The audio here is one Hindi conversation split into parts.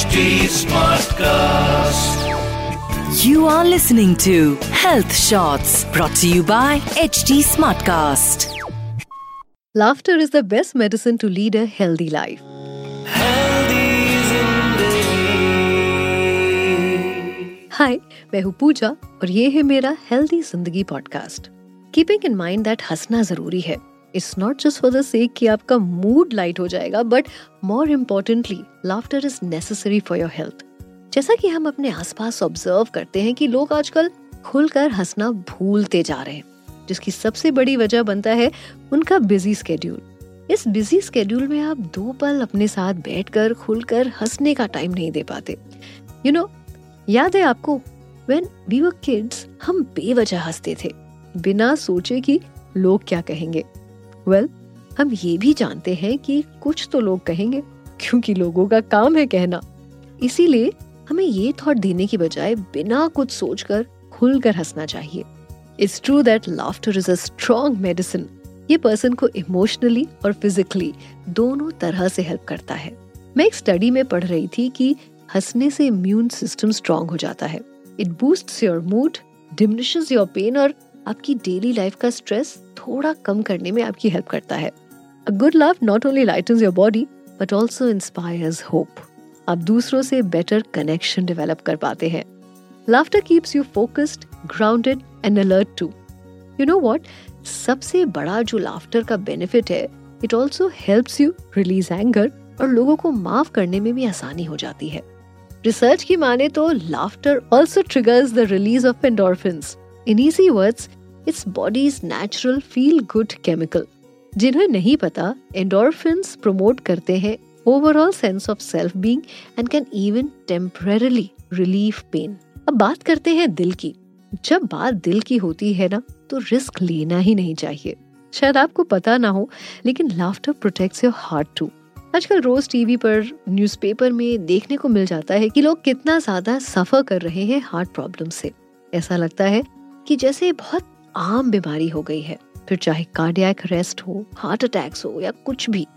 HD Smartcast. You are listening to Health Shots brought to you by HD Smartcast. Laughter is the best medicine to lead a healthy life. हाय मैं हूँ पूजा और ये है मेरा हेल्दी जिंदगी podcast keeping in mind that हंसना जरूरी है it's not just for the sake कि आपका मूड लाइट हो जाएगा but more importantly laughter is necessary for your health जैसा कि हम अपने आसपास ऑब्ज़र्व करते हैं कि लोग आजकल खुलकर हंसना भूलते जा रहे हैं जिसकी सबसे बड़ी वजह बनता है उनका बिज़ी स्केड्यूल इस बिज़ी स्केड्यूल में आप दो पल अपने साथ बैठकर खुलकर हंसने का टाइम नहीं दे पाते. यू you नो know, याद है आपको वेन वी वर किड्स हम बेवजह हँसते थे बिना सोचे कि लोग क्या कहेंगे। वेल well, हम ये भी जानते हैं कि कुछ तो लोग कहेंगे क्योंकि लोगों का काम है कहना। इसीलिए हमें ये थॉट देने की बजाय बिना कुछ सोचकर खुलकर हंसना चाहिए। It's true that laughter is a strong medicine ये पर्सन को इमोशनली और फिजिकली दोनों तरह से हेल्प करता है। मैं एक स्टडी में पढ़ रही थी कि हंसने से इम्यून सिस्टम स्ट्रॉन्ग हो जाता है। It boost your mood diminishes your pain और आपकी डेली लाइफ का स्ट्रेस थोड़ा कम करने में आपकी हेल्प करता है। A good love not only lightens your body but also inspires hope आप दूसरों से बेटर कनेक्शन डेवलप कर पाते हैं। Laughter keeps you focused grounded and alert too you know what सबसे बड़ा जो लाफ्टर का बेनिफिट है it also helps you release anger और लोगों को माफ़ करने में भी आसानी हो जाती है। रिसर्च की माने तो laughter also triggers the release of endorphins in easy words it's body's natural feel good chemical जिन्हें नहीं पता एंडोरफिन्स प्रमोट करते हैं overall sense of self being and can even temporarily relief pain अब बात करते हैं दिल की। जब बात दिल की होती है ना तो रिस्क लेना ही नहीं चाहिए। शायद आपको पता ना हो, लेकिन laughter protects your heart too आजकल रोज टीवी पर न्यूज़पेपर में देखने को मिल जाता है कि लोग कितना ज़्यादा सफ़र कर रहे हैं हार्ट प्रॉब्लम से। ऐसा लगता है कि जैसे बहुत आम बीमारी हो गई है फिर चाहे कार्डियक रेस्ट हो हार्ट अटैक्स हो या कुछ भी।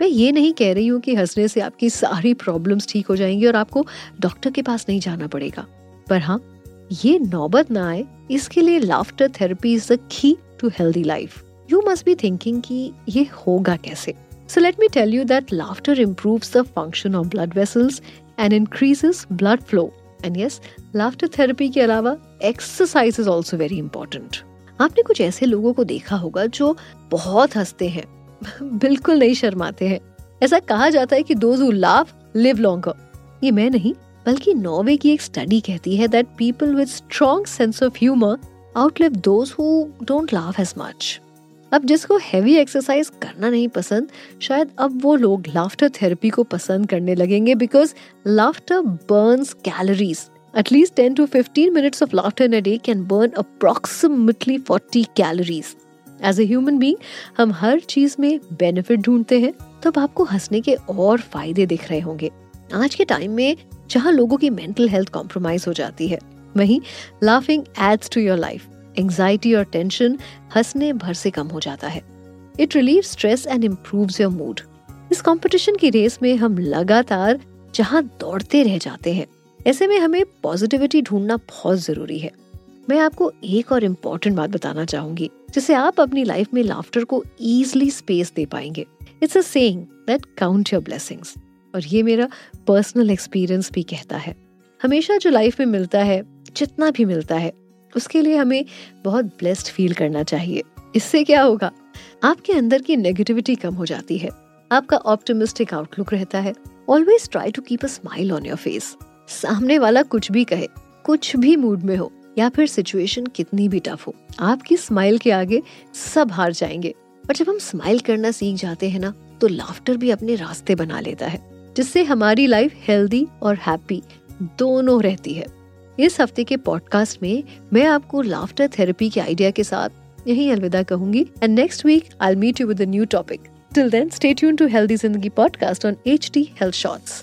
मैं ये नहीं कह रही हूँ कि हंसने से आपकी सारी प्रॉब्लम्स ठीक हो जाएँगी और आपको डॉक्टर के पास नहीं जाना पड़ेगा। पर हाँ ये नौबत ना आए इसके लिए laughter therapy is the key to healthy life you must be thinking कि ये होगा कैसे? So let me tell you that laughter improves the function of blood vessels and increases blood flow. And yes, laughter therapy के अलावा exercise is also very important. आपने कुछ ऐसे लोगों को देखा होगा जो बहुत हँसते हैं, बिल्कुल नहीं शर्माते हैं। ऐसा कहा जाता है कि those who laugh live longer ये मैं नहीं, बल्कि नॉर्वे की एक स्टडी कहती है that people with strong sense of humour outlive those who don't laugh as much अब जिसको हैवी एक्सरसाइज करना नहीं पसंद, शायद अब वो लोग लाफ्टर थेरेपी को पसंद करने लगेंगे because laughter burns calories at least ten to fifteen minutes of laughter in a day can burn approximately forty calories as a human being हम हर चीज़ में बेनिफिट ढूंढते हैं, तब आपको हंसने के और फ़ायदे दिख रहे होंगे। आज के टाइम में जहाँ लोगों की मेंटल हेल्थ कॉम्प्रोमाइज हो जाती है, वहीं laughing adds to your life anxiety और टेंशन हंसने भर से कम हो जाता है। It relieve stress and improve your mood इस कंपटीशन की रेस में हम लगातार जहाँ दौड़ते रह जाते हैं। ऐसे में हमें पॉजिटिविटी ढूंढना बहुत ज़रूरी है। मैं आपको एक और इम्पोर्टेंट बात बताना चाहूँगी, जिससे आप अपनी लाइफ में लाफ्टर को इजिली स्पेस दे पाएँगे। It's a saying that count your blessings और ये मेरा पर्सनल एक्सपीरियंस भी कहता है। हमेशा जो लाइफ में मिलता है, जितना भी मिलता है, उसके लिए हमें बहुत ब्लेस्ड फील करना चाहिए। इससे क्या होगा? आपके अंदर की नेगेटिविटी कम हो जाती है। आपका ऑप्टिमिस्टिक आउटलुक रहता है। Always try to keep a smile on your face सामने वाला कुछ भी कहे, कुछ भी मूड में हो, या फिर सिचुएशन कितनी भी टफ हो, आपकी स्माइल के आगे सब हार जाएँगे। और जब हम स्माइल करना सीख जाते हैं ना तो लाफ्टर भी अपने रास्ते बना लेता है, जिससे हमारी लाइफ हेल्दी और हैप्पी दोनों रहती है। इस हफ़्ते के पॉडकास्ट में मैं आपको लाफ्टर थेरेपी के आइडिया के साथ यही अलविदा कहूँगी। And next week I meet you with new topic till then stay tuned to healthy Zindagi podcast on H D health shorts